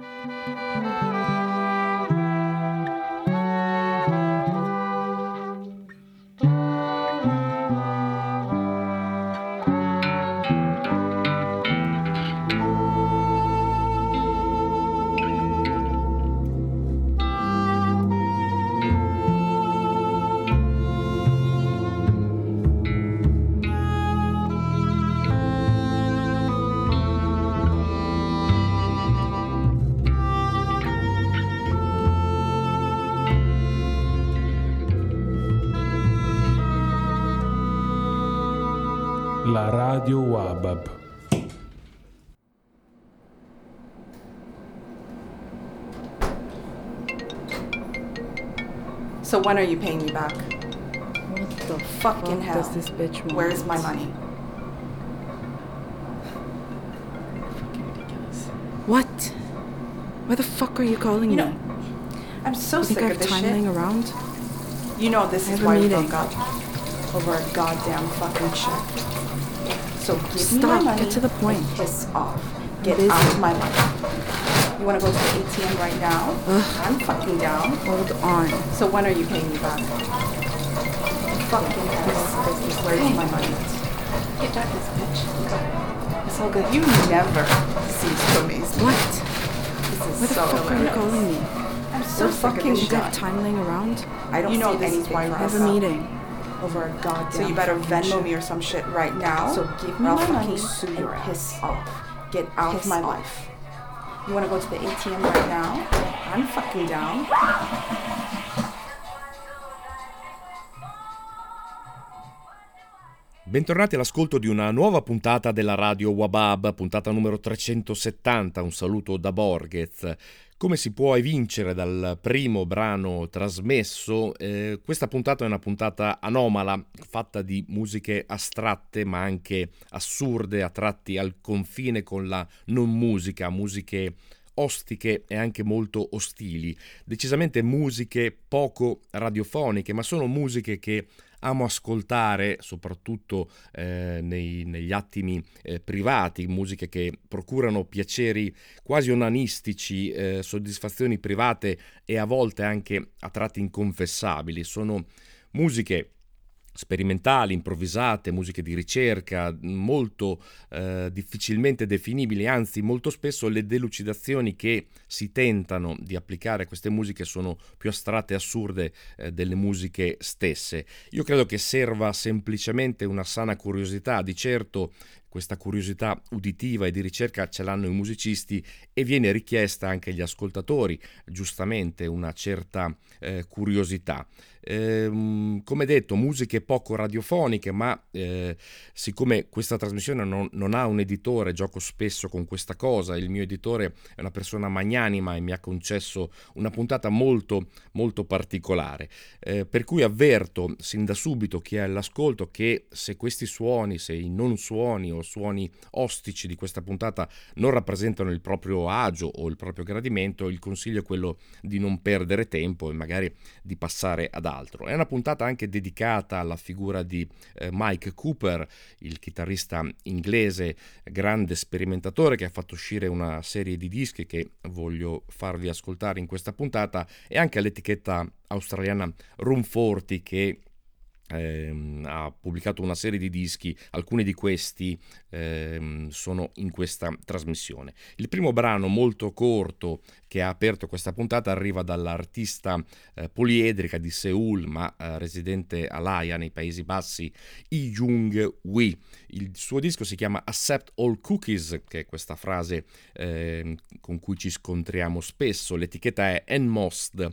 La So when are you paying me back? What the Fucking fuck hell. does this bitch want? Where's my money? What? Why the fuck are you calling You me? know, I'm so you think sick I of have this time shit. laying around? You know this I is why we broke up. Over a goddamn fucking check. So give me Stop, my get to the point. Piss off. Get out of my money. You wanna go to the ATM right now? I'm fucking down. Hold on. So when are you paying me back? Fucking hell. Where's my money? Get back this bitch. It's all good. You never cease to amaze me. What? This is Why the so fuck are you calling me? I'm so sick fucking of you this think I have time laying around? I don't you know see this is anything why for I have a meeting. over a goddamn. So you better Venmo me or some shit right now. So give me my money and piss off. Get out of my off. life. You wanna go to the ATM right now? I'm fucking down. Bentornati all'ascolto di una nuova puntata della radio Wabab, puntata numero 370. Un saluto da Borghez. Come si può evincere dal primo brano trasmesso, eh, questa puntata è una puntata anomala, fatta di musiche astratte ma anche assurde, a tratti al confine con la non musica, musiche ostiche e anche molto ostili, decisamente musiche poco radiofoniche, ma sono musiche che amo ascoltare, soprattutto eh, nei- negli attimi eh, privati, musiche che procurano piaceri quasi onanistici, eh, soddisfazioni private e a volte anche a tratti inconfessabili. Sono musiche sperimentali, improvvisate, musiche di ricerca, molto eh, difficilmente definibili, anzi molto spesso le delucidazioni che si tentano di applicare a queste musiche sono più astratte e assurde eh, delle musiche stesse. Io credo che serva semplicemente una sana curiosità, di certo questa curiosità uditiva e di ricerca ce l'hanno i musicisti e viene richiesta anche agli ascoltatori, giustamente una certa eh, curiosità. Ehm, come detto, musiche poco radiofoniche, ma eh, siccome questa trasmissione non, non ha un editore, gioco spesso con questa cosa, il mio editore è una persona magnanima e mi ha concesso una puntata molto molto particolare, eh, per cui avverto sin da subito chi è all'ascolto che se questi suoni, se i non suoni o suoni ostici di questa puntata non rappresentano il proprio agio o il proprio gradimento, il consiglio è quello di non perdere tempo e magari di passare ad altro. È una puntata anche dedicata alla figura di eh, Mike Cooper, il chitarrista inglese, grande sperimentatore che ha fatto uscire una serie di dischi che voglio farvi ascoltare in questa puntata e anche all'etichetta australiana Room 40 che ehm, ha pubblicato una serie di dischi, alcuni di questi ehm, sono in questa trasmissione. Il primo brano molto corto che ha aperto questa puntata arriva dall'artista eh, poliedrica di Seoul ma eh, residente a Laia nei Paesi Bassi, Lee Jung Wee. Il suo disco si chiama Accept All Cookies, che è questa frase ehm, con cui ci scontriamo spesso. L'etichetta è Enmost.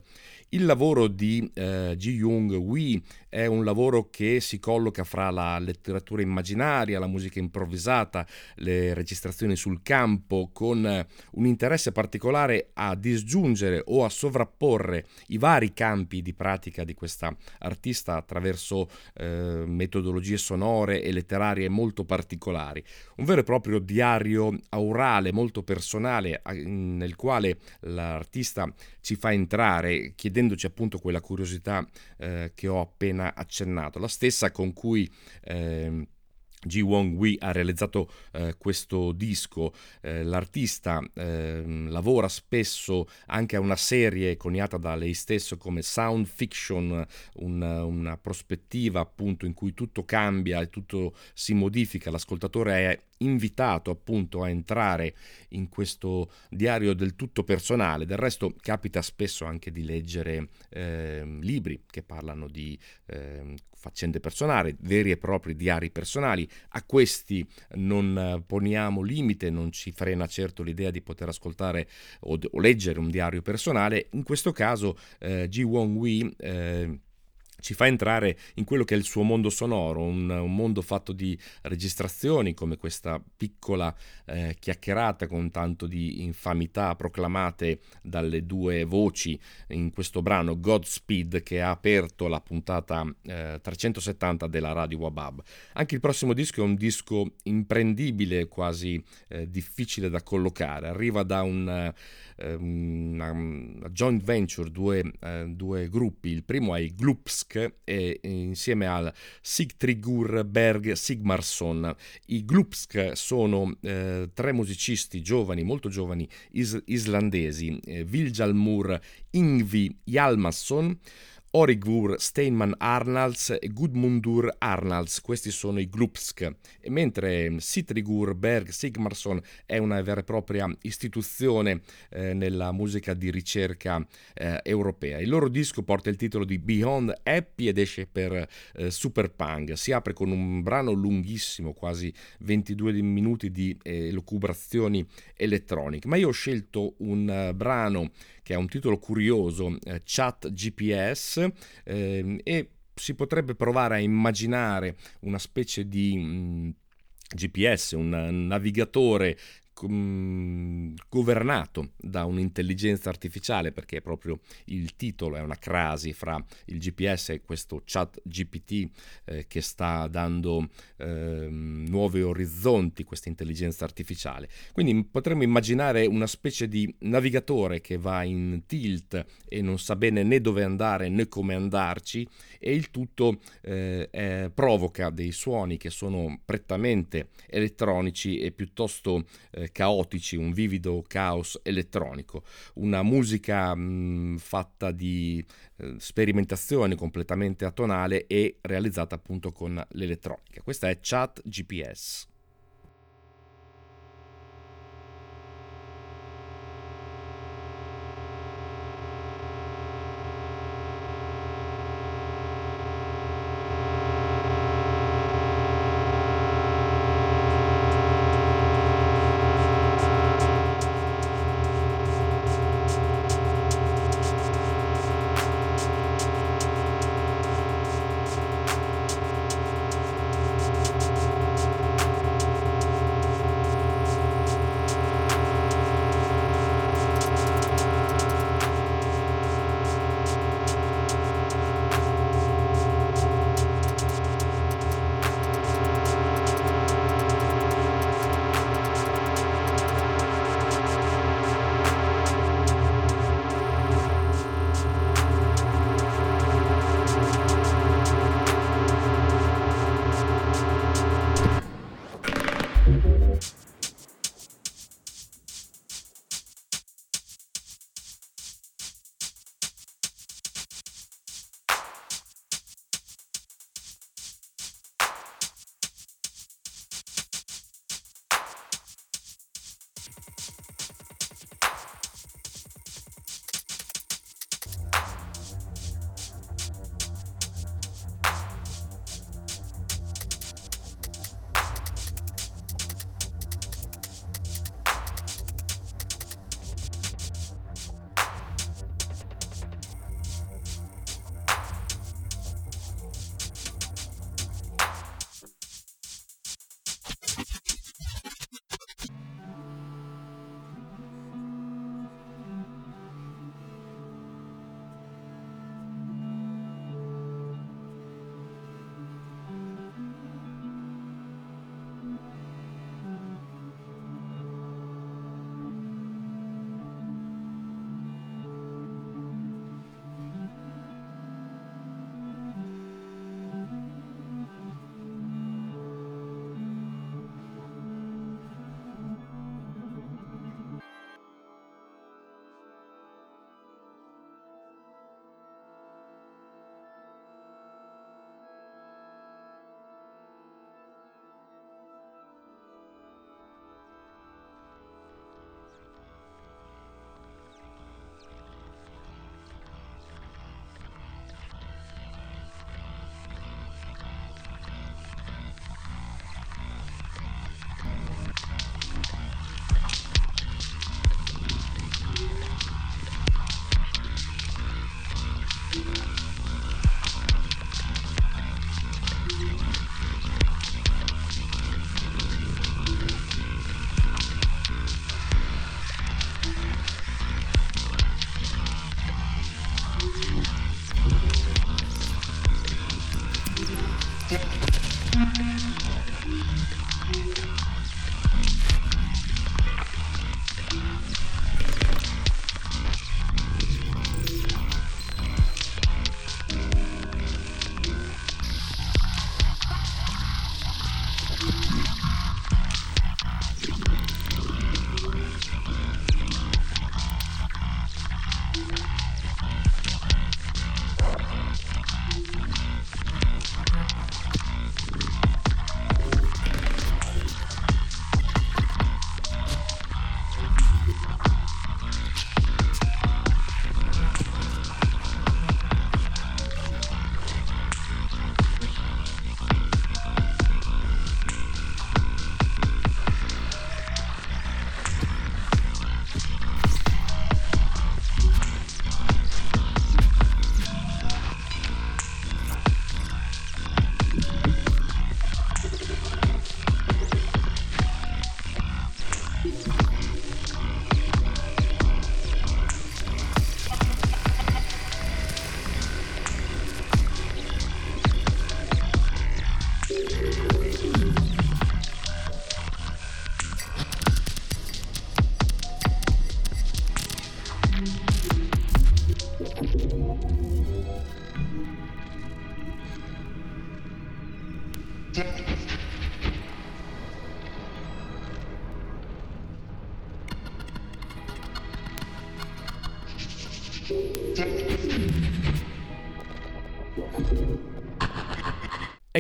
Il lavoro di eh, Ji Young Wee è un lavoro che si colloca fra la letteratura immaginaria, la musica improvvisata, le registrazioni sul campo, con eh, un interesse particolare a disgiungere o a sovrapporre i vari campi di pratica di questa artista attraverso eh, metodologie sonore e letterarie molto particolari. Un vero e proprio diario aurale molto personale nel quale l'artista ci fa entrare chiedendoci appunto quella curiosità eh, che ho appena accennato, la stessa con cui ehm, Ji Wong Wee ha realizzato eh, questo disco, eh, l'artista eh, lavora spesso anche a una serie coniata da lei stesso come Sound Fiction, un, una prospettiva appunto in cui tutto cambia e tutto si modifica, l'ascoltatore è invitato appunto a entrare in questo diario del tutto personale. Del resto capita spesso anche di leggere eh, libri che parlano di eh, faccende personali, veri e propri diari personali. A questi non poniamo limite, non ci frena certo l'idea di poter ascoltare o, o leggere un diario personale. In questo caso eh, Ji Wong Wee eh, ci fa entrare in quello che è il suo mondo sonoro, un, un mondo fatto di registrazioni come questa piccola eh, chiacchierata con tanto di infamità proclamate dalle due voci in questo brano Godspeed che ha aperto la puntata eh, 370 della Radio Wabab. Anche il prossimo disco è un disco imprendibile, quasi eh, difficile da collocare, arriva da un, eh, una, una, joint venture, due, eh, due gruppi, il primo è i Gloops e insieme al Sigtrigur Berg Sigmarsson. I Glupsk sono eh, tre musicisti giovani, molto giovani, is- islandesi, eh, Viljalmur Ingvi Hjalmarsson, Origvur Steinman Arnalds e Gudmundur Arnalds, questi sono i Glupsk, mentre Sitrigur Berg Sigmarsson è una vera e propria istituzione eh, nella musica di ricerca eh, europea. Il loro disco porta il titolo di Beyond Happy ed esce per eh, Super Punk. Si apre con un brano lunghissimo, quasi 22 minuti di elucubrazioni elettroniche, ma io ho scelto un uh, brano che ha un titolo curioso, eh, Chat GPS, eh, e si potrebbe provare a immaginare una specie di... Mh, mm, GPS, un navigatore governato da un'intelligenza artificiale perché proprio il titolo è una crasi fra il GPS e questo chat GPT eh, che sta dando eh, nuovi orizzonti questa intelligenza artificiale. Quindi potremmo immaginare una specie di navigatore che va in tilt e non sa bene né dove andare né come andarci e il tutto eh, provoca dei suoni che sono prettamente elettronici e piuttosto caotici, un vivido caos elettronico, una musica mh, fatta di eh, sperimentazione completamente atonale e realizzata appunto con l'elettronica. Questa è Chat GPS.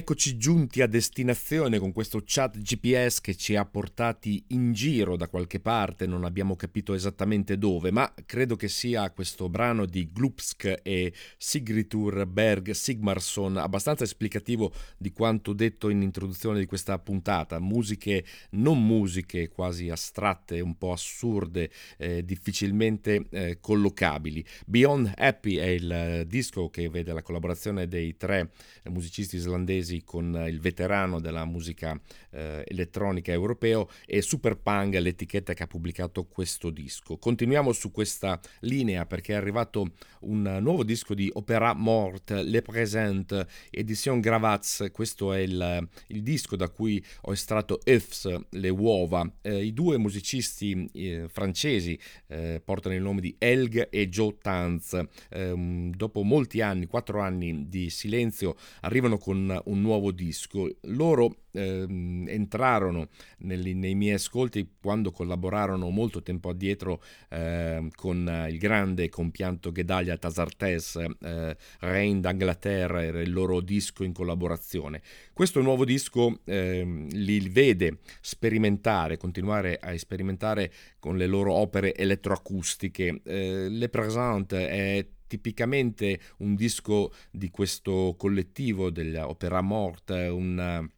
Eccoci giunti a destinazione con questo chat GPS che ci ha portati in giro da qualche parte, non abbiamo capito esattamente dove, ma credo che sia questo brano di Glupsk e Sigritur Berg Sigmarsson abbastanza esplicativo di quanto detto in introduzione di questa puntata. Musiche non musiche, quasi astratte, un po' assurde, eh, difficilmente eh, collocabili. Beyond Happy è il disco che vede la collaborazione dei tre musicisti islandesi inglesi con il veterano della musica eh, elettronica europeo e Super Punk l'etichetta che ha pubblicato questo disco. Continuiamo su questa linea perché è arrivato un nuovo disco di Opera Mort, Le Présent, Edition Gravaz, questo è il, il disco da cui ho estratto Ifs, le uova. Eh, I due musicisti eh, francesi eh, portano il nome di Elg e Joe Tanz. Ehm, dopo molti anni, quattro anni di silenzio, arrivano con un nuovo disco. Loro ehm, entrarono nel, nei miei ascolti quando collaborarono molto tempo addietro eh, con il grande compianto Gedalia Tasartes, eh, Reign d'Angleterra era il loro disco in collaborazione. Questo nuovo disco eh, li vede sperimentare, continuare a sperimentare con le loro opere elettroacustiche. Eh, Le Présente è tipicamente un disco di questo collettivo dell'Opera Morte, un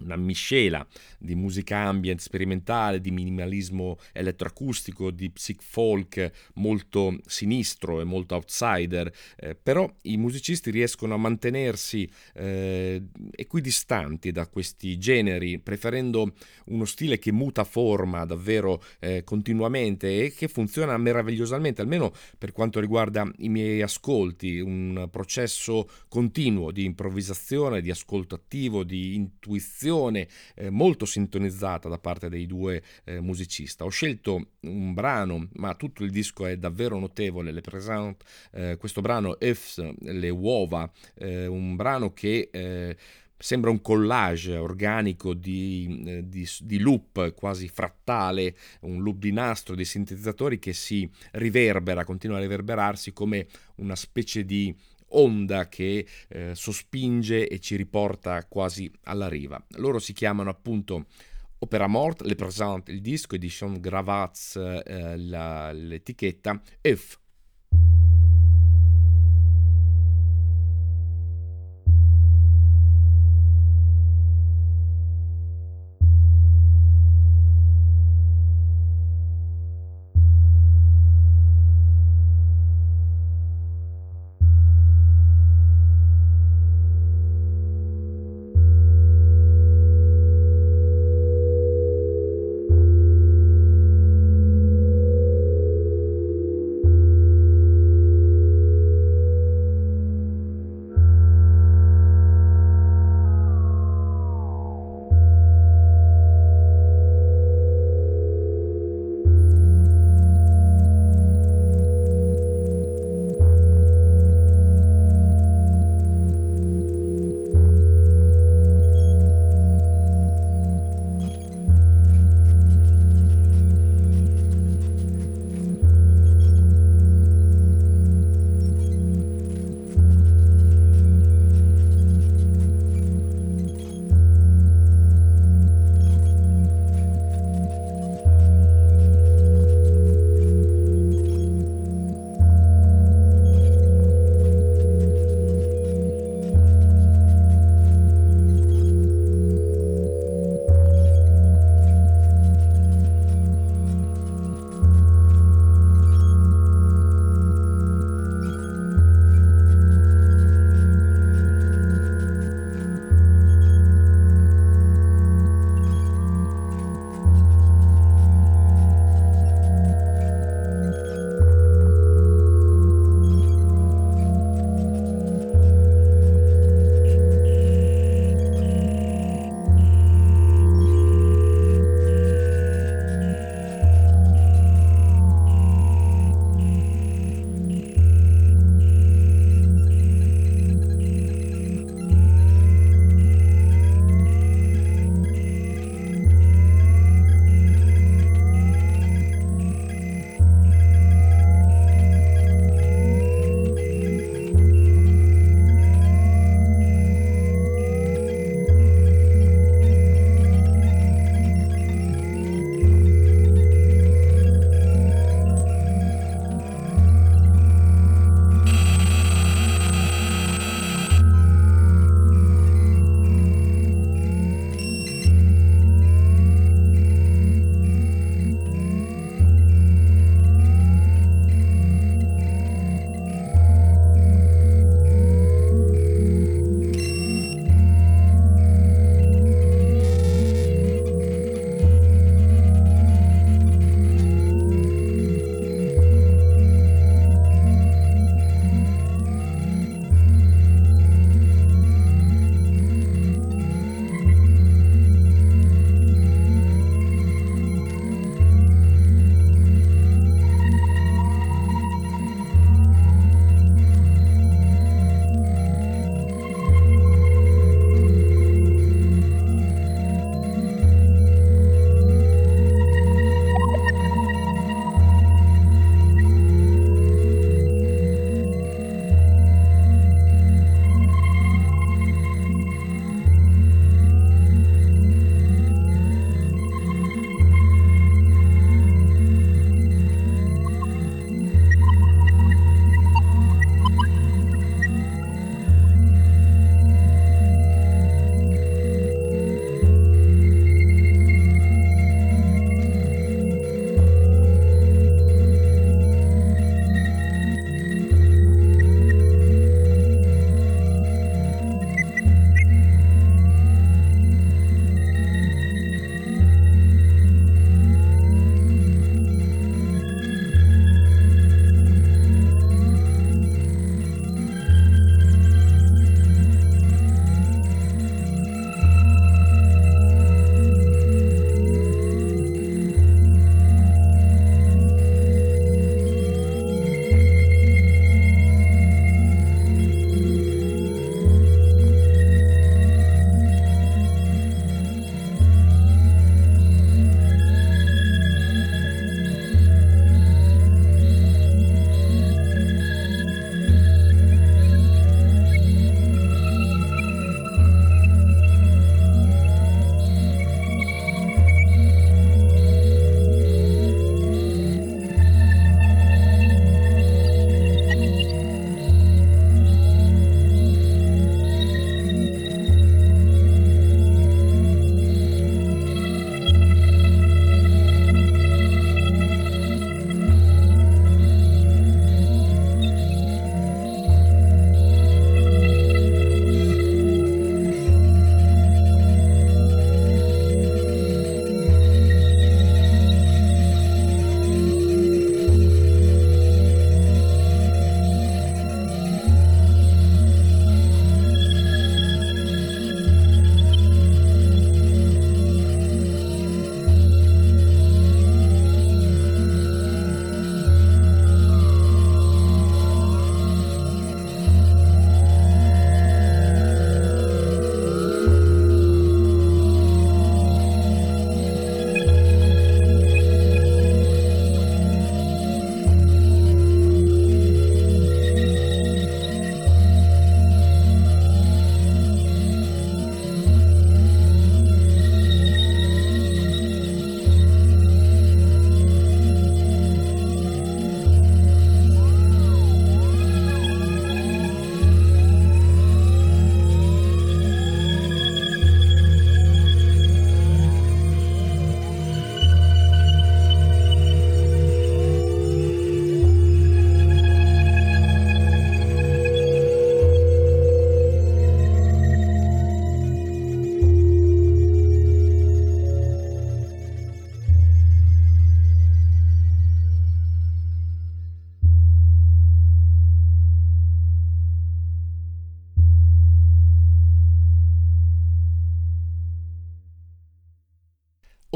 una miscela di musica ambient sperimentale, di minimalismo elettroacustico, di psych folk molto sinistro e molto outsider, eh, però i musicisti riescono a mantenersi eh, equidistanti da questi generi, preferendo uno stile che muta forma davvero eh, continuamente e che funziona meravigliosamente, almeno per quanto riguarda i miei ascolti, un processo continuo di improvvisazione, di ascolto attivo, di intuizione eh, molto sintonizzata da parte dei due eh, musicisti. Ho scelto un brano, ma tutto il disco è davvero notevole, le present, eh, questo brano Ifs, le uova, eh, un brano che eh, sembra un collage organico di, eh, di, di, loop quasi frattale, un loop di nastro di sintetizzatori che si riverbera, continua a riverberarsi come una specie di onda che eh, sospinge e ci riporta quasi alla riva. Loro si chiamano appunto Opera Mort, le presente il disco, Edition Gravaz eh, l'etichetta, If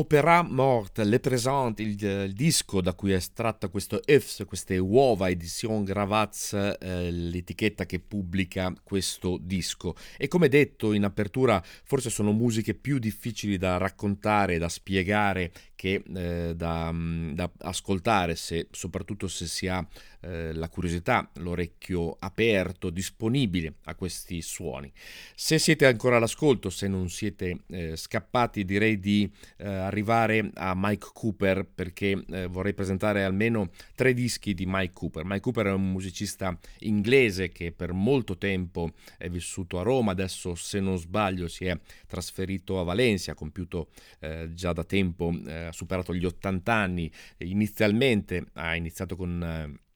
Opera Morte, Le Présente, il, il, disco da cui è estratta questo Ifs, queste uova, Edition Gravaz, eh, l'etichetta che pubblica questo disco. E come detto in apertura, forse sono musiche più difficili da raccontare, da spiegare che eh, da, mm, da, ascoltare, se, soprattutto se si ha eh, la curiosità, l'orecchio aperto, disponibile a questi suoni. Se siete ancora all'ascolto, se non siete eh, scappati, direi di eh, arrivare a Mike Cooper perché eh, vorrei presentare almeno tre dischi di Mike Cooper. Mike Cooper è un musicista inglese che per molto tempo è vissuto a Roma, adesso se non sbaglio si è trasferito a Valencia, ha compiuto eh, già da tempo ha superato gli 80 anni, inizialmente ha iniziato con eh,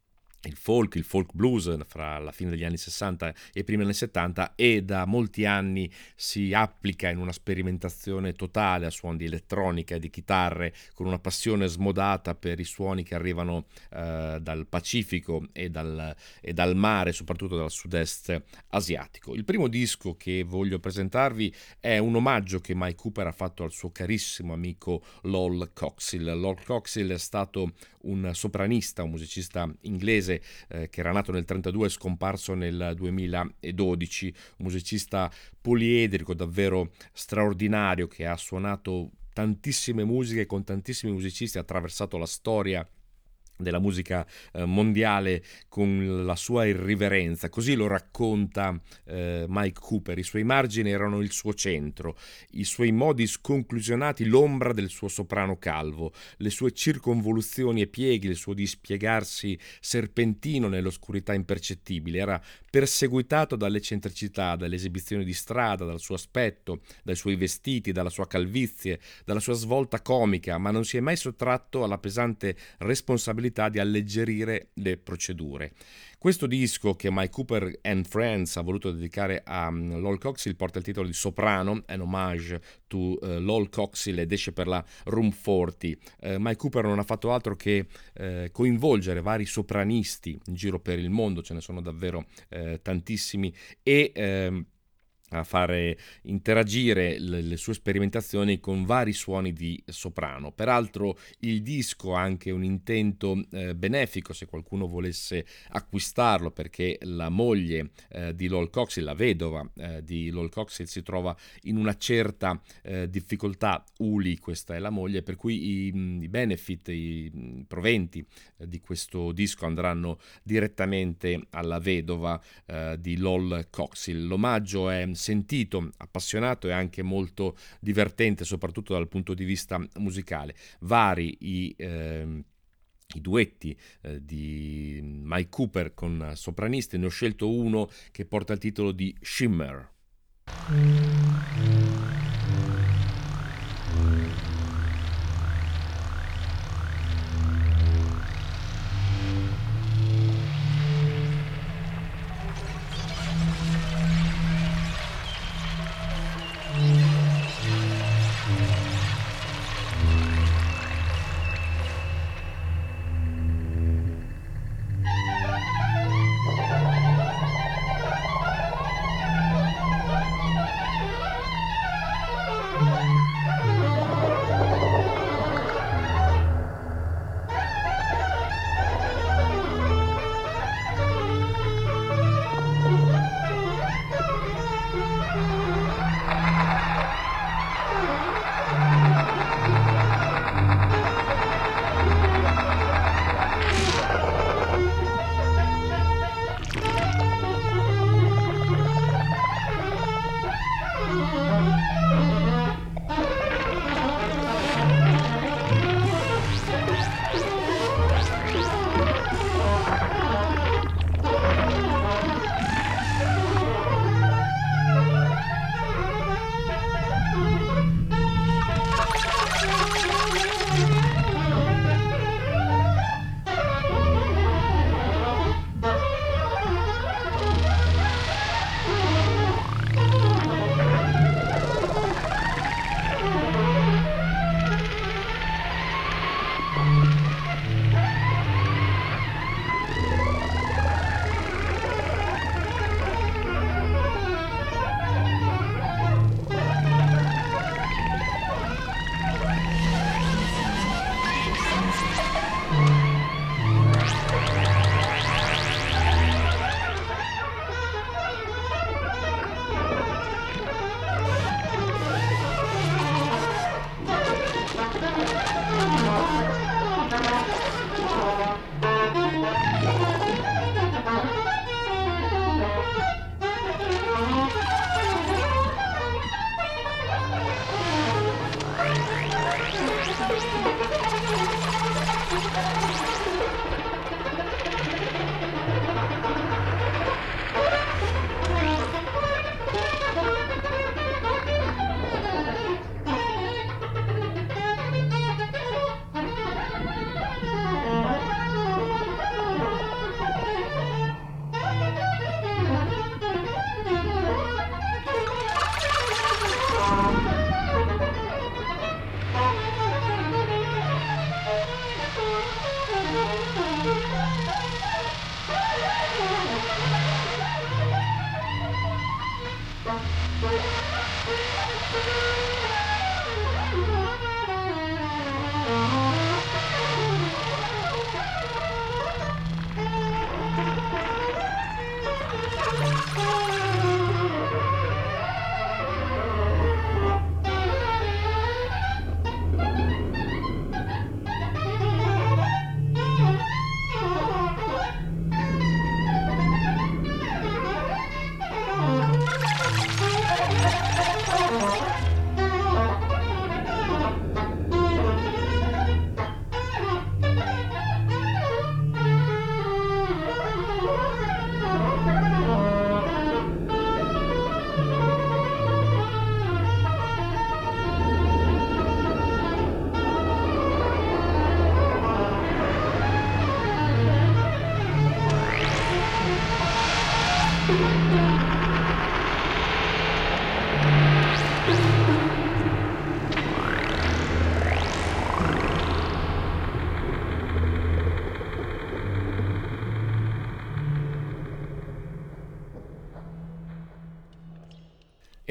il folk, il folk blues fra la fine degli anni 60 e i primi anni 70 e da molti anni si applica in una sperimentazione totale a suoni di elettronica e di chitarre con una passione smodata per i suoni che arrivano eh, dal Pacifico e dal, e dal mare, soprattutto dal sud-est asiatico. Il primo disco che voglio presentarvi è un omaggio che Mike Cooper ha fatto al suo carissimo amico Lol Coxill. Lol Coxill è stato un sopranista, un musicista inglese eh, che era nato nel 1932 e scomparso nel 2012, un musicista poliedrico davvero straordinario che ha suonato tantissime musiche con tantissimi musicisti, ha attraversato la storia della musica eh, mondiale con la sua irriverenza, così lo racconta eh, Mike Cooper, i suoi margini erano il suo centro, i suoi modi sconclusionati l'ombra del suo soprano calvo, le sue circonvoluzioni e pieghi, il suo dispiegarsi serpentino nell'oscurità impercettibile, era perseguitato dall'eccentricità, dalle esibizioni di strada, dal suo aspetto, dai suoi vestiti, dalla sua calvizie, dalla sua svolta comica, ma non si è mai sottratto alla pesante responsabilità di alleggerire le procedure. Questo disco che Mike Cooper and Friends ha voluto dedicare a um, Lol Coxill porta il titolo di Soprano, an homage to uh, Lol Coxill ed esce per la Room 40. Uh, Mike Cooper non ha fatto altro che uh, coinvolgere vari sopranisti in giro per il mondo, ce ne sono davvero tantissimi, e ehm, a fare interagire le, le, sue sperimentazioni con vari suoni di soprano. Peraltro il disco ha anche un intento eh, benefico se qualcuno volesse acquistarlo perché la moglie eh, di Lol Coxhill, la vedova eh, di Lol Coxhill si trova in una certa eh, difficoltà, Uli questa è la moglie, per cui i, i benefit, i proventi eh, di questo disco andranno direttamente alla vedova eh, di Lol Coxhill. L'omaggio è sentito, appassionato e anche molto divertente, soprattutto dal punto di vista musicale. Vari i... Eh, i duetti eh, di Mike Cooper con sopranisti, ne ho scelto uno che porta il titolo di Shimmer.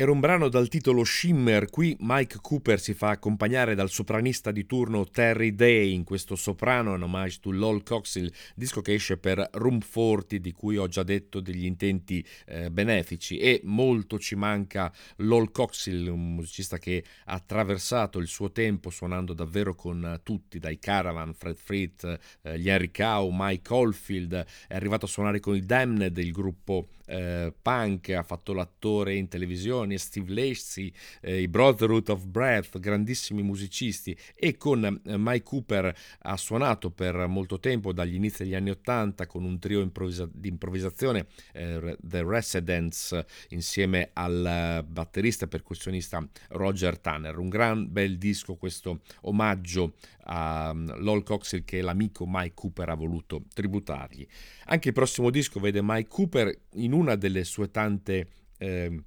Era un brano dal titolo Shimmer, qui Mike Cooper si fa accompagnare dal sopranista di turno Terry Day in questo soprano in homage to Lol Coxhill, disco che esce per Room 40 di cui ho già detto degli intenti eh, benefici. E molto ci manca Lol Coxhill, un musicista che ha attraversato il suo tempo suonando davvero con tutti, dai Caravan, Fred Fritz, eh, gli Henry Cow, Mike Oldfield, è arrivato a suonare con i Damned, il gruppo eh, punk, ha fatto l'attore in televisione, Steve Lacey, eh, i Brotherhood of Breath, grandissimi musicisti e con eh, Mike Cooper ha suonato per molto tempo dagli inizi degli anni Ottanta con un trio improvvisa- di improvvisazione, eh, The Residents, insieme al batterista e percussionista Roger Tanner. Un gran bel disco questo omaggio a um, Lol Coxhill che l'amico Mike Cooper ha voluto tributargli. Anche il prossimo disco vede Mike Cooper in una delle sue tante eh,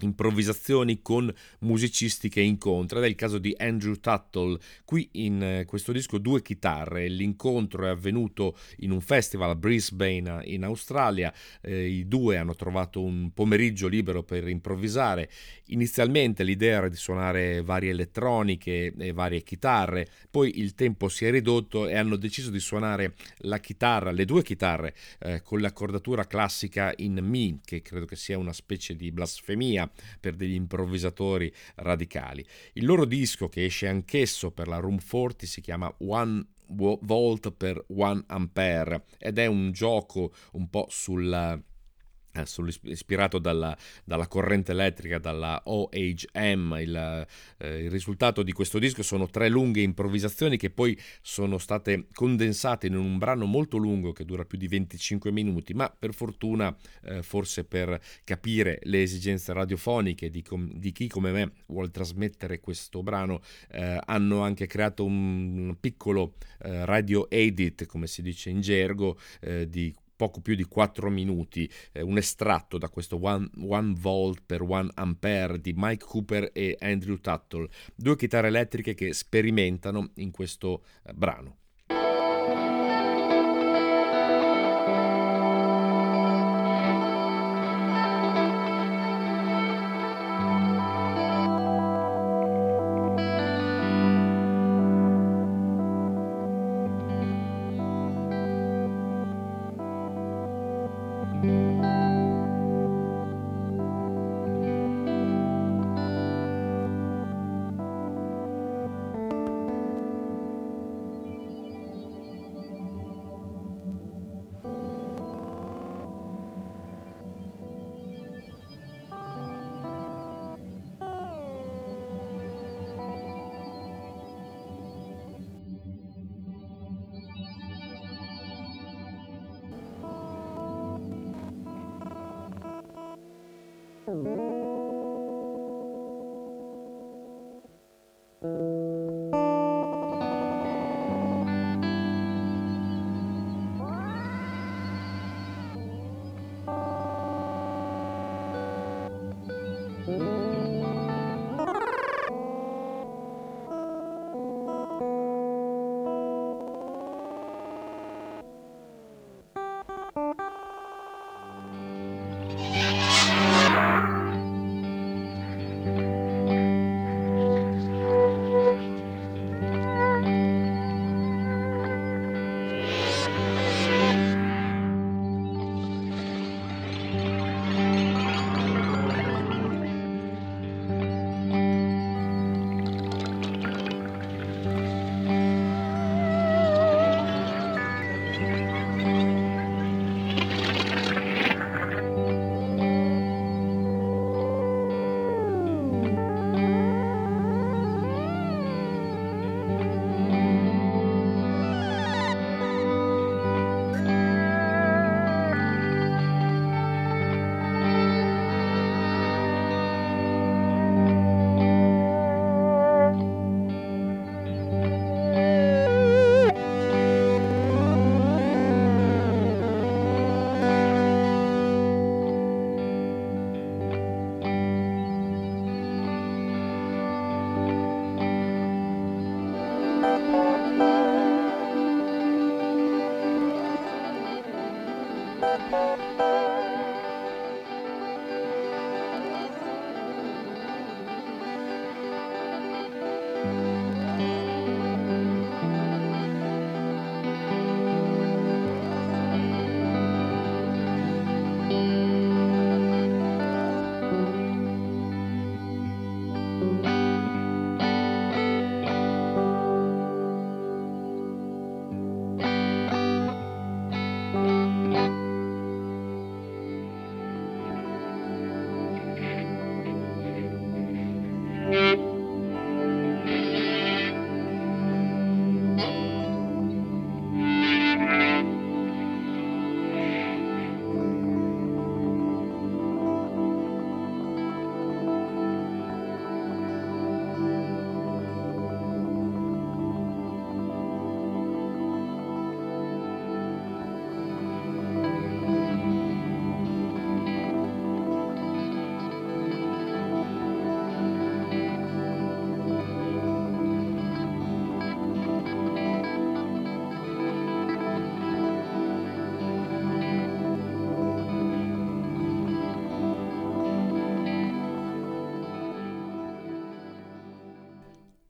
improvvisazioni con musicisti che incontra. Ed è il caso di Andrew Tuttle. Qui in eh, questo disco due chitarre. L'incontro è avvenuto in un festival a Brisbane in Australia. Eh, i due hanno trovato un pomeriggio libero per improvvisare. Inizialmente l'idea era di suonare varie elettroniche e varie chitarre. Poi il tempo si è ridotto e hanno deciso di suonare la chitarra le due chitarre eh, con l'accordatura classica in Mi che credo che sia una specie di blasfemia per degli improvvisatori radicali. Il loro disco, che esce anch'esso per la Room 40, si chiama One Volt per One Ampere ed è un gioco un po' sul ispirato dalla, dalla, corrente elettrica, dalla OHM. Il, eh, il, risultato di questo disco sono tre lunghe improvvisazioni che poi sono state condensate in un brano molto lungo che dura più di 25 minuti, ma per fortuna, eh, forse per capire le esigenze radiofoniche di, com- di, chi come me vuole trasmettere questo brano, eh, hanno anche creato un, un piccolo eh, radio edit, come si dice in gergo, eh, di poco più di 4 minuti, eh, un estratto da questo one, Volt per One Ampere di Mike Cooper e Andrew Tuttle, due chitarre elettriche che sperimentano in questo eh, brano.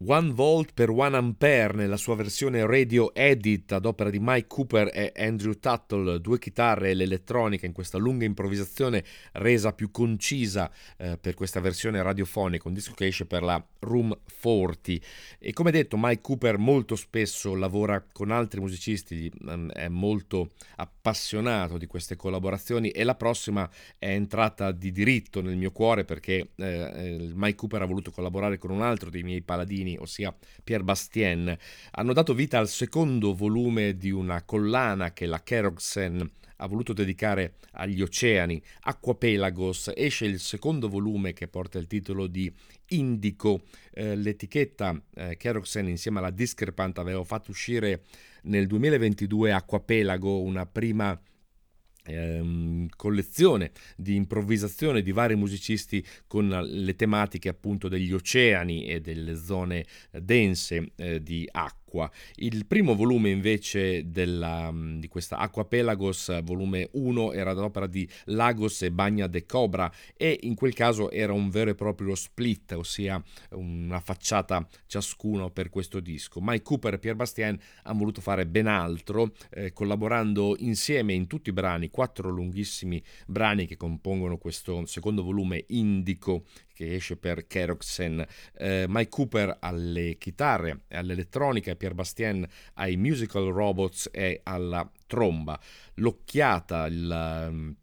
One Volt per One Ampere nella sua versione radio edit ad opera di Mike Cooper e Andrew Tuttle, due chitarre e l'elettronica in questa lunga improvvisazione resa più concisa eh, per questa versione radiofonica, un disco che esce per la Room 40 e come detto Mike Cooper molto spesso lavora con altri musicisti, mm, è molto appassionato di queste collaborazioni e la prossima è entrata di diritto nel mio cuore perché eh, eh Mike Cooper ha voluto collaborare con un altro dei miei paladini ossia Pierre Bastien, hanno dato vita al secondo volume di una collana che la Kerogsen ha voluto dedicare agli oceani, Aquapelagos, esce il secondo volume che porta il titolo di Indico, eh, l'etichetta eh, Keroxen insieme alla Discrepant aveva fatto uscire nel 2022 Aquapelago, una prima ehm, collezione di improvvisazione di vari musicisti con le tematiche appunto degli oceani e delle zone dense eh, di acqua acqua. Il primo volume invece della, mm, di questa Aquapelagos, volume 1, era d'opera di Lagos e Bagna de Cobra e in quel caso era un vero e proprio split, ossia una facciata ciascuno per questo disco. Mike Cooper e Pierre Bastien hanno voluto fare ben altro, eh, collaborando insieme in tutti i brani, quattro lunghissimi brani che compongono questo secondo volume indico che esce per Keroxen, eh, Mike Cooper alle chitarre all'elettronica Pierre Bastien ai musical robots e alla tromba. L'occhiata, il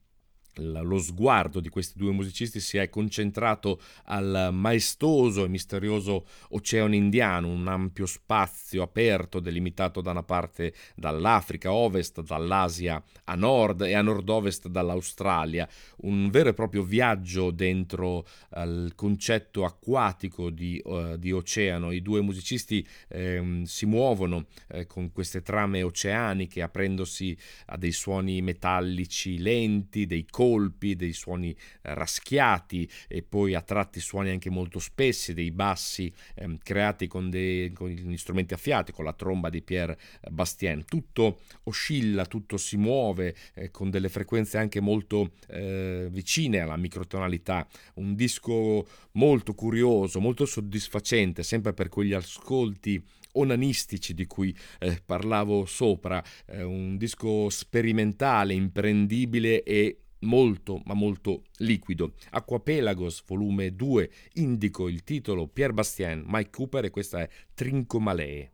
lo sguardo di questi due musicisti si è concentrato al maestoso e misterioso oceano indiano, un ampio spazio aperto delimitato da una parte dall'Africa a ovest, dall'Asia a nord e a nord-ovest dall'Australia, un vero e proprio viaggio dentro al concetto acquatico di, uh, di, oceano. I due musicisti eh, si muovono eh, con queste trame oceaniche aprendosi a dei suoni metallici lenti, dei colpi colpi, dei suoni eh, raschiati e poi a tratti suoni anche molto spessi, dei bassi ehm, creati con, dei, con gli strumenti a fiati, con la tromba di Pierre Bastien. Tutto oscilla, tutto si muove eh, con delle frequenze anche molto eh, vicine alla microtonalità. Un disco molto curioso, molto soddisfacente, sempre per quegli ascolti onanistici di cui eh, parlavo sopra, eh, un disco sperimentale, imprendibile e molto ma molto liquido. Aquapelagos volume 2 indico il titolo Pierre Bastien, Mike Cooper e questa è Trincomalee.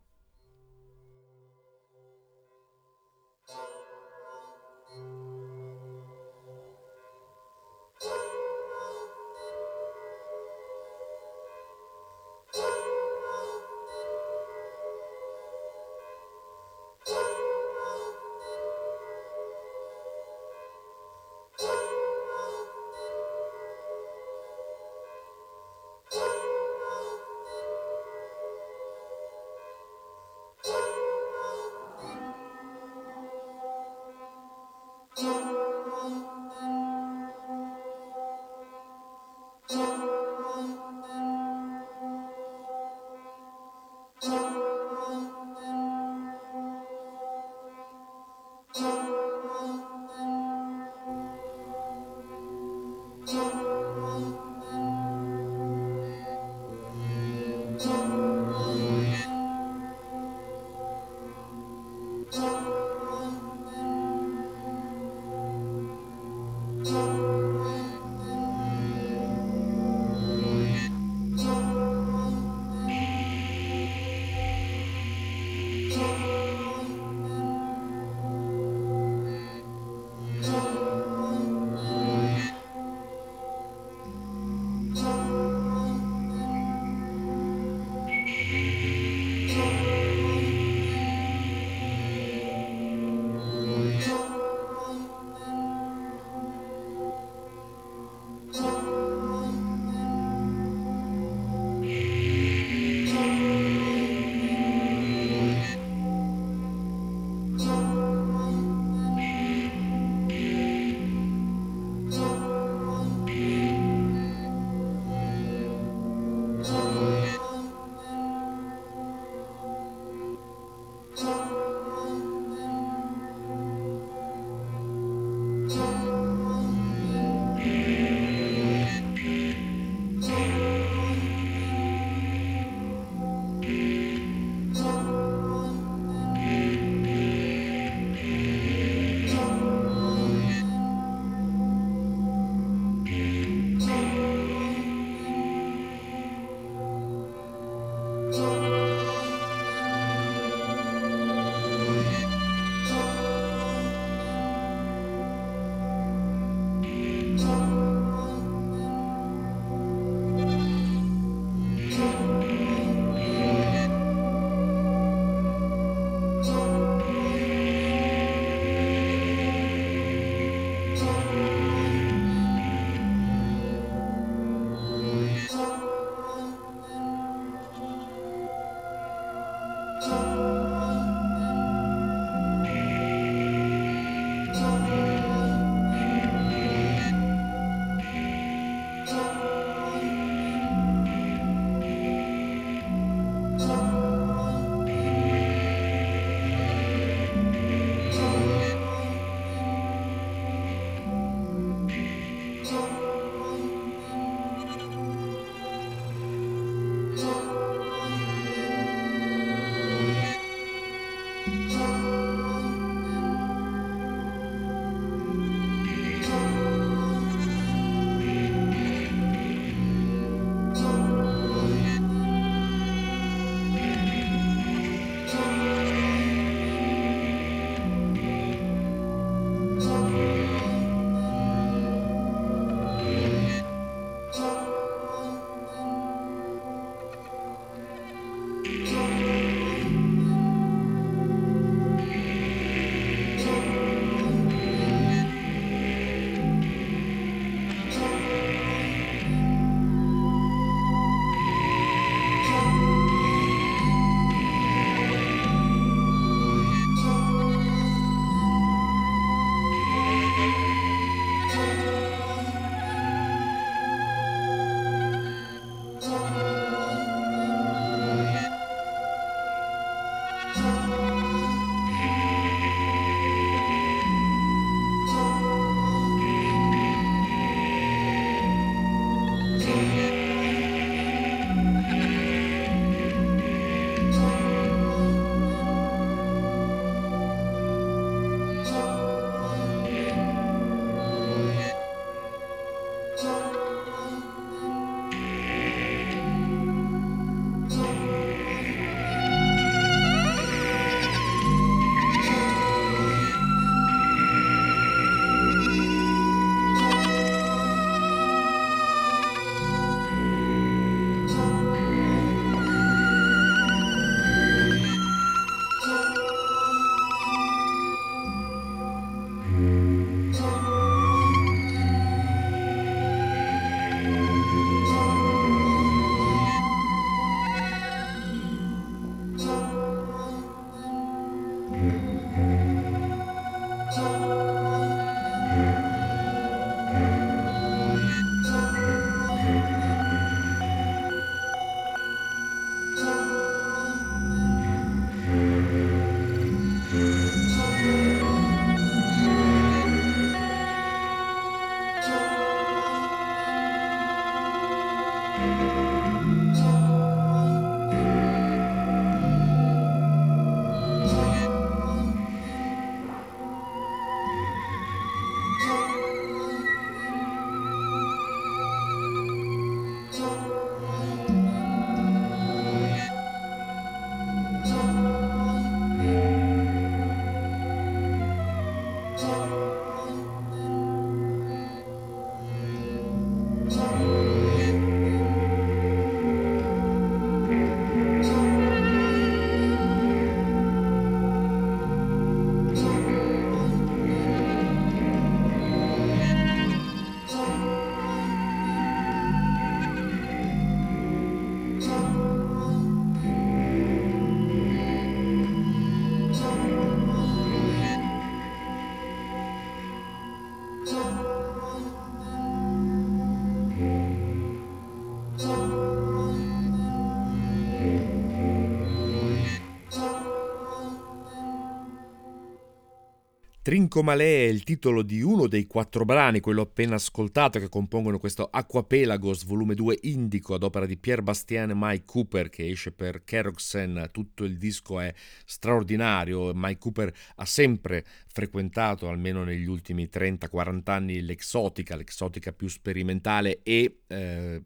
Trincomalè è il titolo di uno dei quattro brani, quello appena ascoltato, che compongono questo Aquapelagos, volume 2 indico ad opera di Pierre Bastien e Mike Cooper, che esce per Keroxen. Tutto il disco è straordinario. Mike Cooper ha sempre frequentato, almeno negli ultimi 30-40 anni, l'exotica, l'exotica più sperimentale e eh,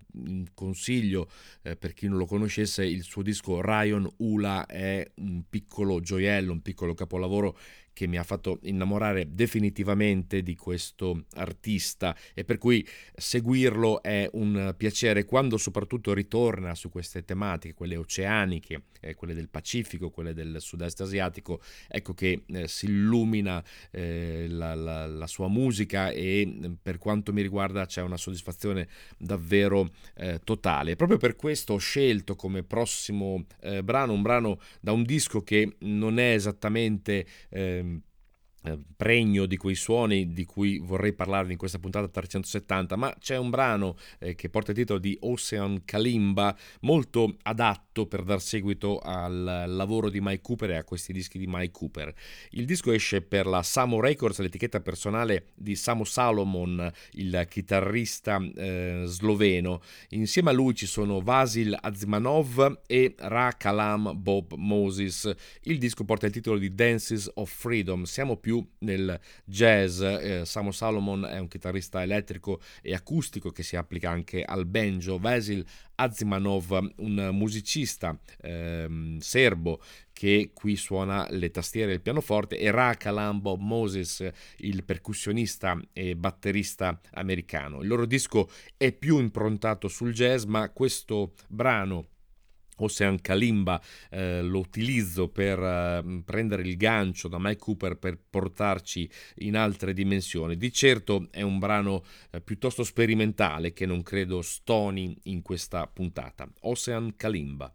consiglio eh, per chi non lo conoscesse, il suo disco Ryan Ula è un piccolo gioiello, un piccolo capolavoro che mi ha fatto innamorare definitivamente di questo artista e per cui seguirlo è un piacere quando soprattutto ritorna su queste tematiche, quelle oceaniche, eh, quelle del Pacifico, quelle del sud-est asiatico, ecco che eh, si illumina eh, la, la, la, sua musica e per quanto mi riguarda c'è una soddisfazione davvero eh, totale. Proprio per questo ho scelto come prossimo eh, brano un brano da un disco che non è esattamente eh, pregno di quei suoni di cui vorrei parlarvi in questa puntata 370, ma c'è un brano eh, che porta il titolo di Ocean Kalimba, molto adatto per dar seguito al lavoro di Mike Cooper e a questi dischi di Mike Cooper. Il disco esce per la Samo Records, l'etichetta personale di Samo Salomon, il chitarrista eh, sloveno. Insieme a lui ci sono Vasil Azmanov e Ra Kalam Bob Moses. Il disco porta il titolo di Dances of Freedom. Siamo più più nel jazz. Eh, Samo Salomon è un chitarrista elettrico e acustico che si applica anche al banjo. Vasil Azimanov, un musicista ehm, serbo che qui suona le tastiere e il pianoforte, e Raka Lambo Moses, il percussionista e batterista americano. Il loro disco è più improntato sul jazz, ma questo brano Ocean Kalimba eh, lo utilizzo per eh, prendere il gancio da Mike Cooper per portarci in altre dimensioni. Di certo è un brano eh, piuttosto sperimentale che non credo stoni in questa puntata. Ocean Kalimba.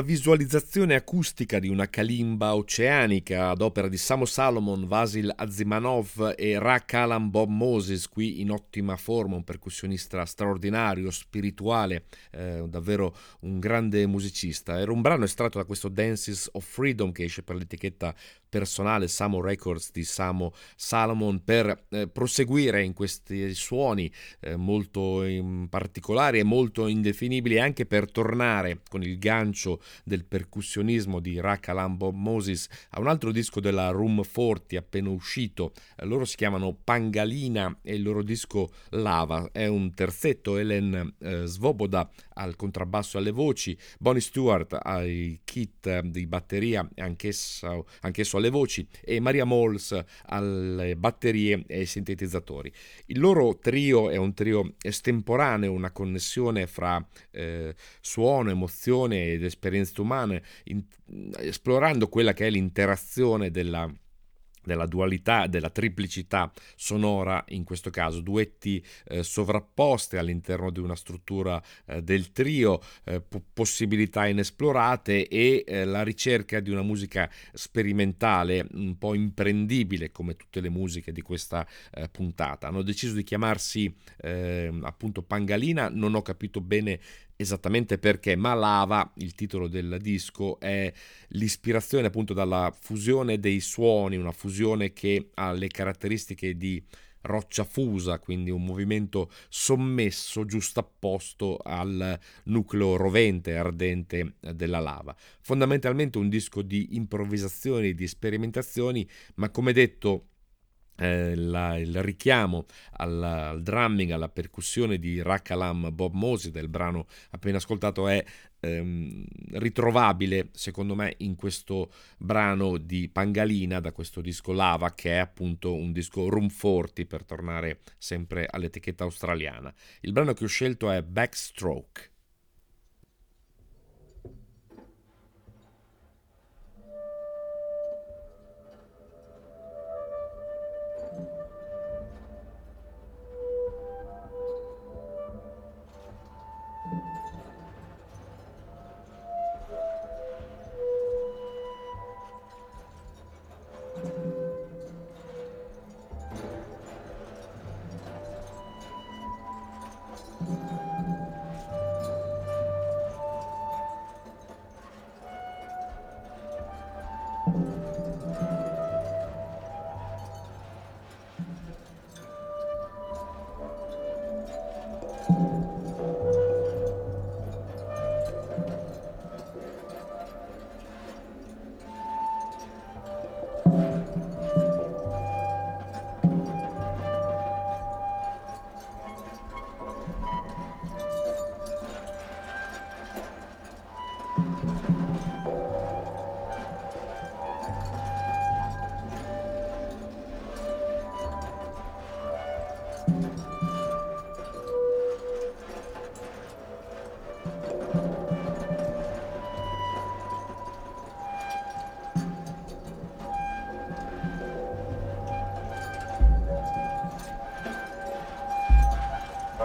una visualizzazione acustica di una calimba oceanica ad opera di Samo Salomon, Vasil Azimanov e Rakalam Bob Moses, qui in ottima forma, un percussionista straordinario, spirituale, eh, davvero un grande musicista. Era un brano estratto da questo Dances of Freedom che esce per l'etichetta personale Samo Records di Samo Salomon per eh, proseguire in questi suoni eh, molto particolari e molto indefinibili anche per tornare con il gancio del percussionismo di Raka Lambo Moses a un altro disco della Room 40 appena uscito. Loro si chiamano Pangalina e il loro disco Lava. È un terzetto Ellen eh, Svoboda al contrabbasso e alle voci Bonnie Stewart ai kit di batteria anch'esso, anch'esso alle voci e Maria Moles alle batterie e ai sintetizzatori. Il loro trio è un trio estemporaneo, una connessione fra eh, suono, emozione ed esperienze umane, in, esplorando quella che è l'interazione della della dualità, della triplicità sonora, in questo caso duetti eh, sovrapposte all'interno di una struttura eh, del trio, eh, po- possibilità inesplorate e eh, la ricerca di una musica sperimentale un po' imprendibile come tutte le musiche di questa eh, puntata. Hanno deciso di chiamarsi ehm, appunto Pangalina, non ho capito bene esattamente perché Malava, il titolo del disco, è l'ispirazione appunto dalla fusione dei suoni, una fusione che ha le caratteristiche di roccia fusa, quindi un movimento sommesso, giustapposto al nucleo rovente e ardente della lava. Fondamentalmente un disco di improvvisazioni, di sperimentazioni, ma come detto eh, la, il richiamo al, al, drumming, alla percussione di Rakalam Bob Mosey del brano appena ascoltato è ehm, ritrovabile secondo me in questo brano di Pangalina da questo disco Lava che è appunto un disco 40 per tornare sempre all'etichetta australiana. Il brano che ho scelto è Backstroke.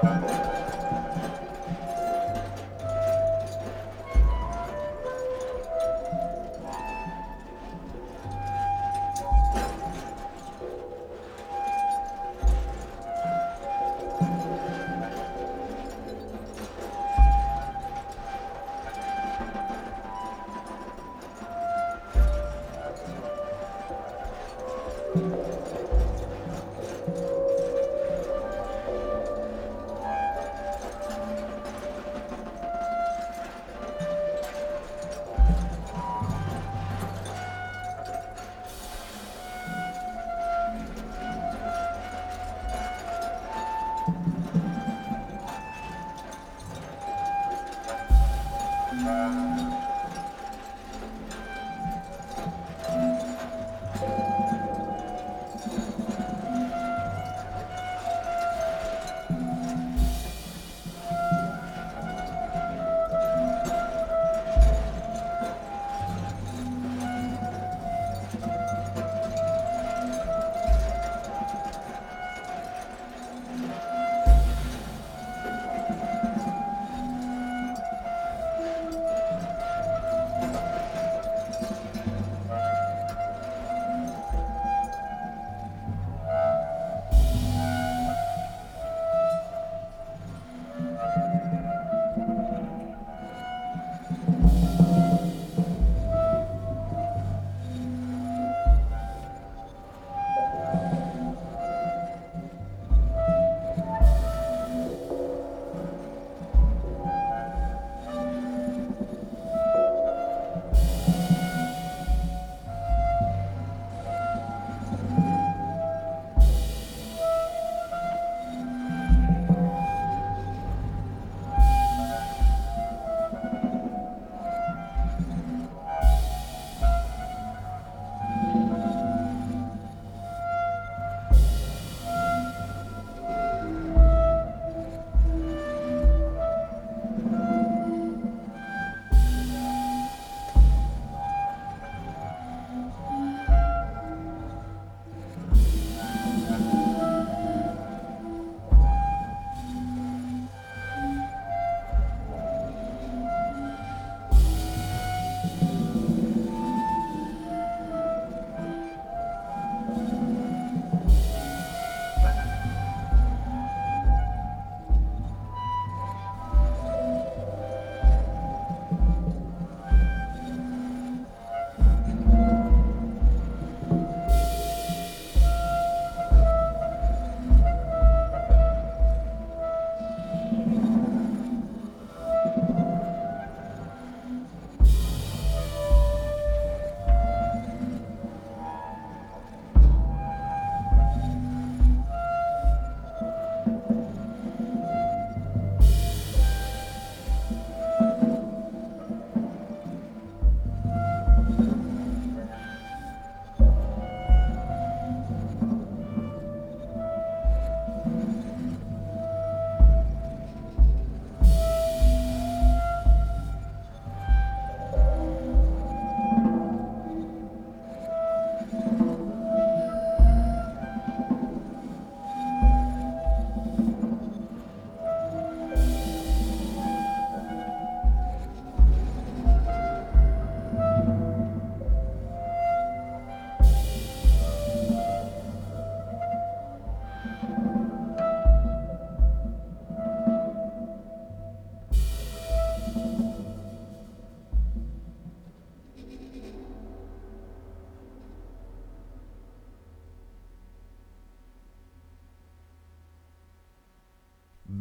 Bye.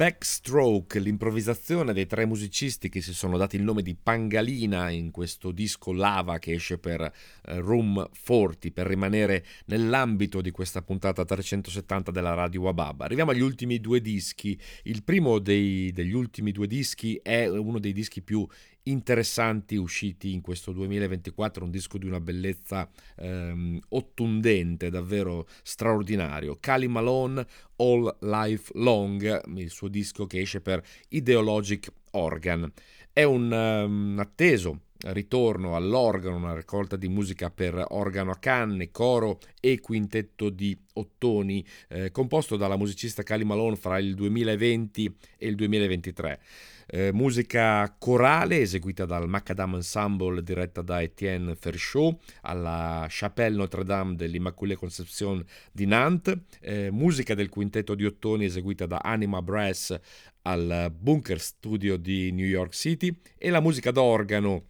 that Backstroke, l'improvvisazione dei tre musicisti che si sono dati il nome di Pangalina in questo disco Lava che esce per eh, Room 40 per rimanere nell'ambito di questa puntata 370 della Radio Wabab. Arriviamo agli ultimi due dischi. Il primo dei, degli ultimi due dischi è uno dei dischi più interessanti usciti in questo 2024, un disco di una bellezza ehm, ottundente, davvero straordinario. Cali Malone, All Life Long, il suo disco che esce per Ideologic Organ. È un um, atteso ritorno all'organo, una raccolta di musica per organo a canne, coro e quintetto di ottoni, eh, composto dalla musicista Cali Malone fra il 2020 e il 2023. Eh, musica corale eseguita dal Macadam Ensemble diretta da Etienne Ferchaud alla Chapelle Notre-Dame dell'Immaculée Conception di Nantes, eh, musica del quintetto di ottoni eseguita da Anima Brass al Bunker Studio di New York City e la musica d'organo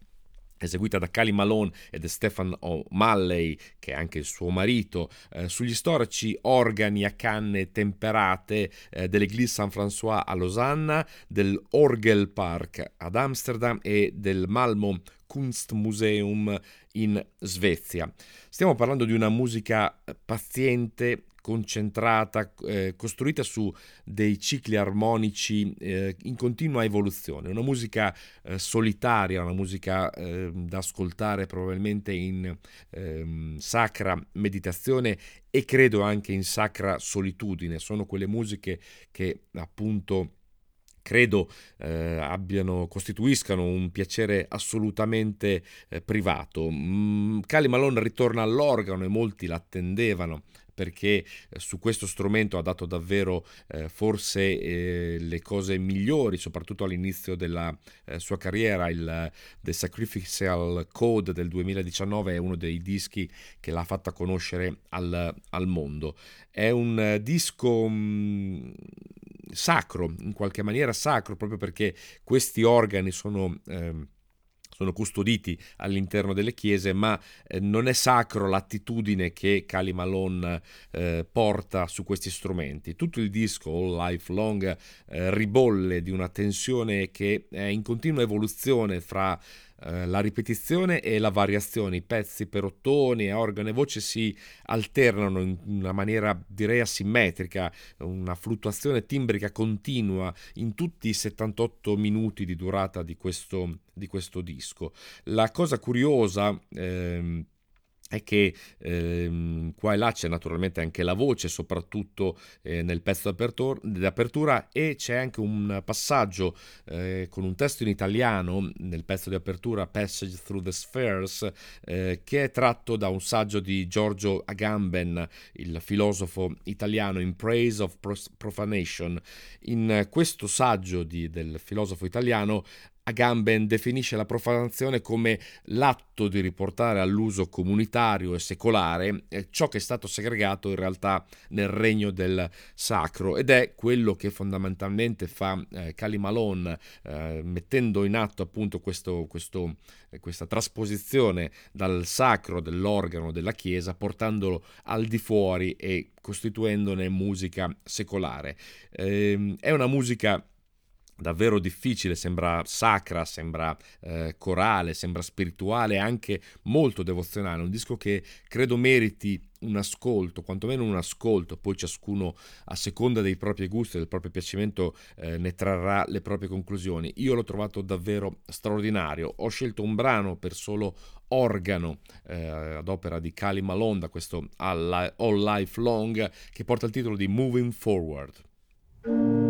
eseguita da Cali Malone e da Stefan O'Malley, che è anche suo marito, eh, sugli storici organi a canne temperate eh, dell'Église Saint-François a Losanna, dell'Orgelpark ad Amsterdam e del Malmo Kunstmuseum in Svezia. Stiamo parlando di una musica paziente, concentrata, eh, costruita su dei cicli armonici eh, in continua evoluzione, una musica eh, solitaria, una musica ehm, da ascoltare probabilmente in ehm, sacra meditazione e credo anche in sacra solitudine, sono quelle musiche che appunto credo eh, abbiano, costituiscano un piacere assolutamente eh, privato. Mm, Cali Malone ritorna all'organo e molti l'attendevano perché eh, su questo strumento ha dato davvero eh, forse eh, le cose migliori, soprattutto all'inizio della eh, sua carriera. Il The Sacrificial Code del 2019 è uno dei dischi che l'ha fatta conoscere al, al mondo. È un eh, disco mh, mm, sacro, in qualche maniera sacro, proprio perché questi organi sono... Eh, sono custoditi all'interno delle chiese, ma eh, non è sacro l'attitudine che Cali Malone eh, porta su questi strumenti. Tutto il disco All Life Long eh, ribolle di una tensione che è in continua evoluzione fra eh, la ripetizione e la variazione, i pezzi per ottoni, organo e voce si alternano in una maniera direi asimmetrica, una fluttuazione timbrica continua in tutti i 78 minuti di durata di questo, di questo disco. La cosa curiosa ehm, è che ehm, qua e là c'è naturalmente anche la voce, soprattutto eh, nel pezzo d'apertura, e c'è anche un passaggio eh, con un testo in italiano nel pezzo di apertura Passage Through the Spheres, eh, che è tratto da un saggio di Giorgio Agamben, il filosofo italiano, In Praise of Profanation. In questo saggio di, del filosofo italiano Agamben definisce la profanazione come l'atto di riportare all'uso comunitario e secolare eh, ciò che è stato segregato in realtà nel regno del sacro ed è quello che fondamentalmente fa eh, Cali Malone eh, mettendo in atto appunto questo, questo, eh, questa trasposizione dal sacro dell'organo della Chiesa portandolo al di fuori e costituendone musica secolare. Eh, è una musica davvero difficile, sembra sacra, sembra eh, corale, sembra spirituale, anche molto devozionale, un disco che credo meriti un ascolto, quantomeno un ascolto, poi ciascuno a seconda dei propri gusti, del proprio piacimento eh, ne trarrà le proprie conclusioni. Io l'ho trovato davvero straordinario, ho scelto un brano per solo organo eh, ad opera di Cali Malone da questo All Life Long che porta il titolo di Moving Forward.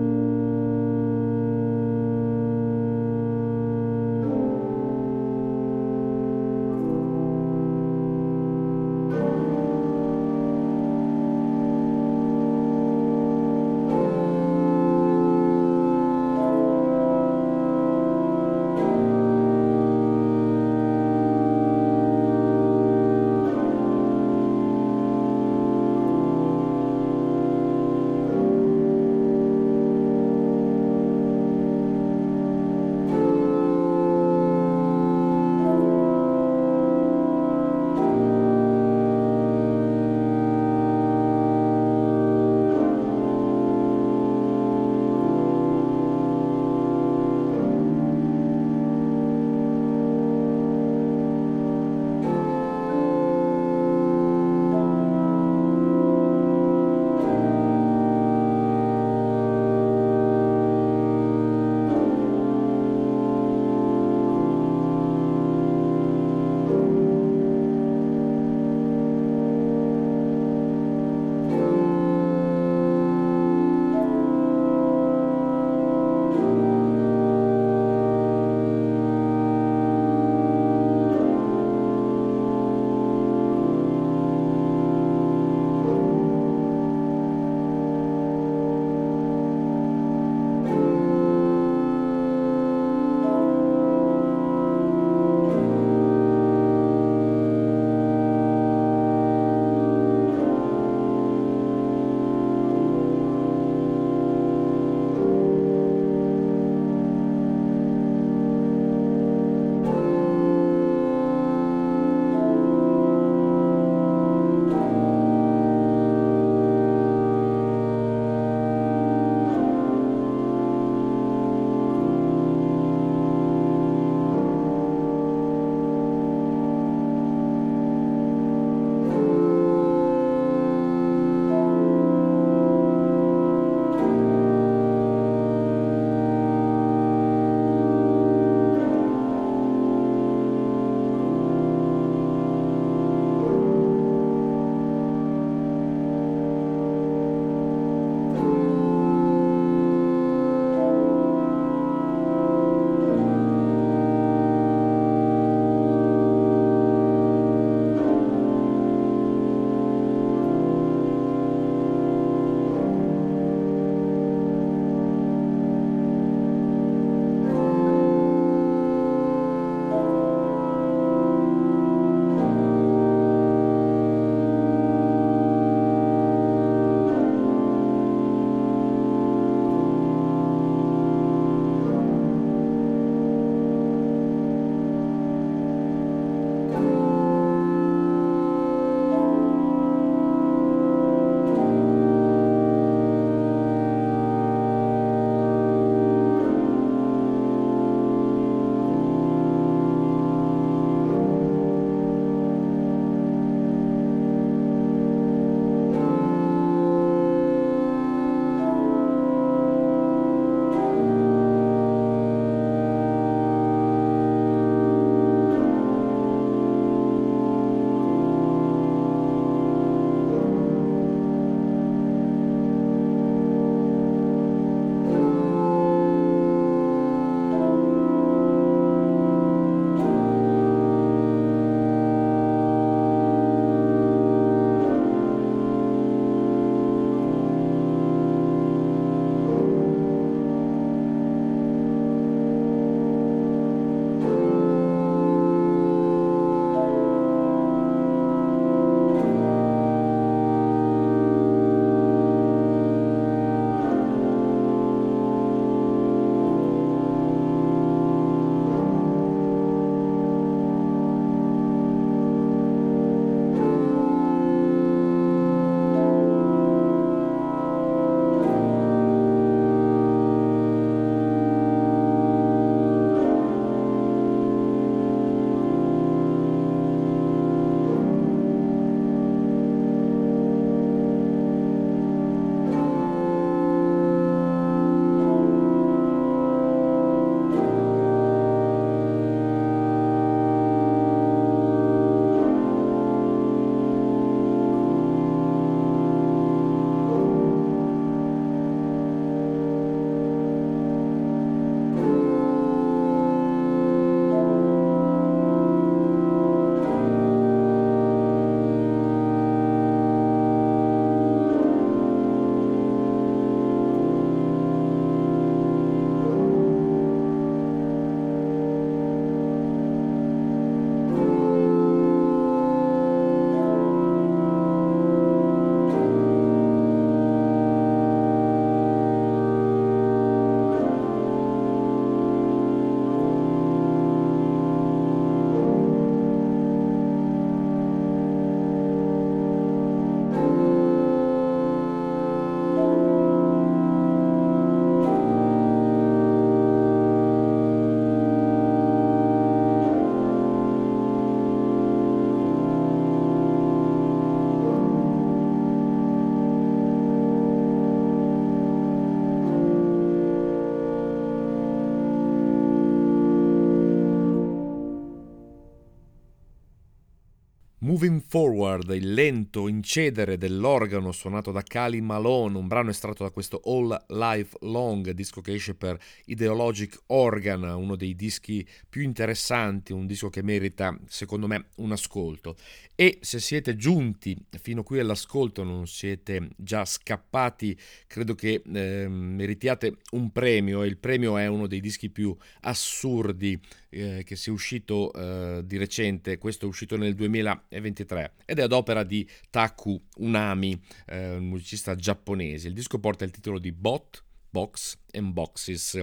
Moving Forward, il lento incedere dell'organo suonato da Cali Malone, un brano estratto da questo All Life Long, disco che esce per Ideologic Organ, uno dei dischi più interessanti, un disco che merita secondo me un ascolto. E se siete giunti fino qui all'ascolto, non siete già scappati, credo che eh, meritiate un premio e il premio è uno dei dischi più assurdi eh, che sia uscito eh, di recente, questo è uscito nel 2023 ed è ad opera di Taku Unami, eh, un musicista giapponese. Il disco porta il titolo di Bot, Box and Boxes.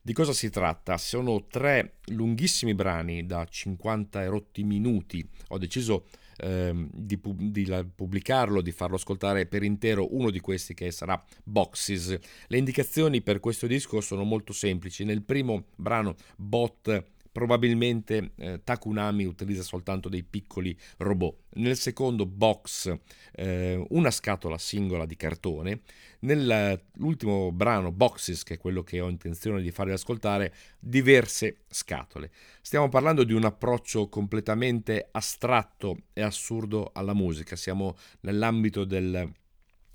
Di cosa si tratta? Sono tre lunghissimi brani da 50 e rotti minuti. Ho deciso ehm, di, di, pubblicarlo, di farlo ascoltare per intero uno di questi che sarà Boxes. Le indicazioni per questo disco sono molto semplici. Nel primo brano Bot probabilmente eh, Takunami utilizza soltanto dei piccoli robot. Nel secondo box eh, una scatola singola di cartone. Nell'ultimo brano Boxes, che è quello che ho intenzione di farvi ascoltare, diverse scatole. Stiamo parlando di un approccio completamente astratto e assurdo alla musica. Siamo nell'ambito del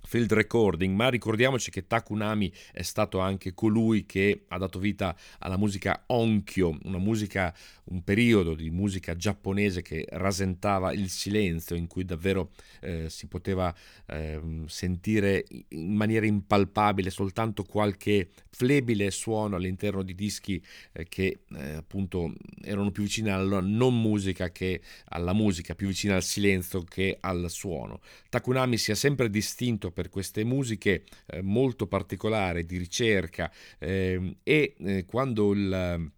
field recording, ma ricordiamoci che Takunami è stato anche colui che ha dato vita alla musica onkyo, una musica, un periodo di musica giapponese che rasentava il silenzio, in cui davvero eh, si poteva eh, sentire in maniera impalpabile soltanto qualche flebile suono all'interno di dischi eh, che eh, appunto erano più vicini alla non musica che alla musica, più vicini al silenzio che al suono. Takunami si è sempre distinto per queste musiche eh, molto particolari di ricerca eh, e eh, quando il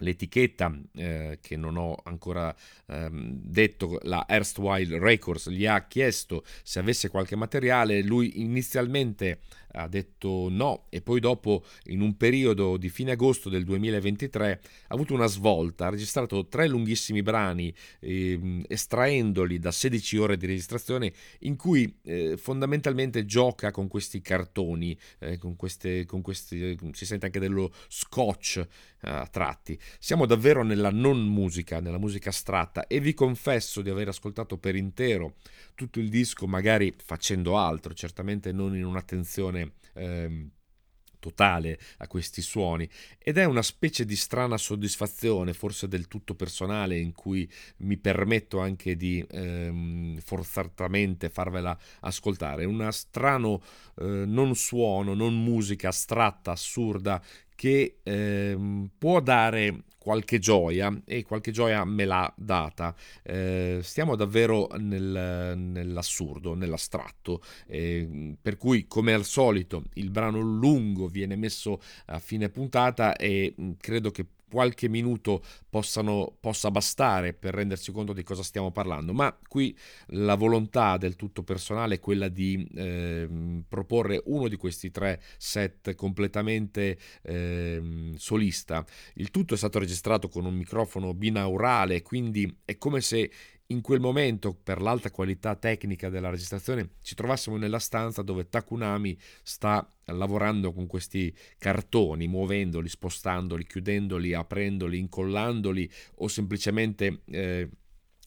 l'etichetta eh, che non ho ancora ehm, detto, la Erstwhile Records, gli ha chiesto se avesse qualche materiale, lui inizialmente ha detto no e poi dopo in un periodo di fine agosto del 2023 ha avuto una svolta, ha registrato tre lunghissimi brani eh, estraendoli da 16 ore di registrazione in cui eh, fondamentalmente gioca con questi cartoni, eh, con, queste, con questi, si sente anche dello scotch eh, a tratti. Siamo davvero nella non musica, nella musica astratta e vi confesso di aver ascoltato per intero tutto il disco magari facendo altro, certamente non in un'attenzione ehm, totale a questi suoni ed è una specie di strana soddisfazione, forse del tutto personale, in cui mi permetto anche di ehm, forzatamente farvela ascoltare. Un strano eh, non suono, non musica astratta, assurda, che ehm, può dare qualche gioia e qualche gioia me l'ha data. Eh, stiamo davvero nel, nell'assurdo, nell'astratto, eh, per cui come al solito il brano lungo viene messo a fine puntata e mm, credo che qualche minuto possano, possa bastare per rendersi conto di cosa stiamo parlando, ma qui la volontà del tutto personale è quella di eh, proporre uno di questi tre set completamente eh, solista. Il tutto è stato registrato con un microfono binaurale, quindi è come se in quel momento, per l'alta qualità tecnica della registrazione, ci trovassimo nella stanza dove Takunami sta lavorando con questi cartoni, muovendoli, spostandoli, chiudendoli, aprendoli, incollandoli o semplicemente eh,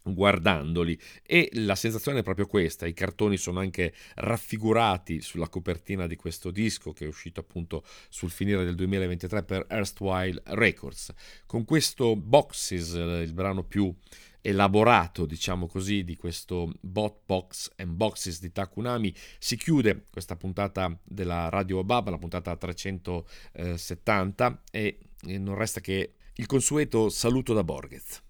guardandoli e la sensazione è proprio questa i cartoni sono anche raffigurati sulla copertina di questo disco che è uscito appunto sul finire del 2023 per Erstwhile Records con questo Boxes il brano più elaborato, diciamo così, di questo bot box and boxes di Takunami si chiude questa puntata della Radio Baba, la puntata 370 e non resta che il consueto saluto da Borghez.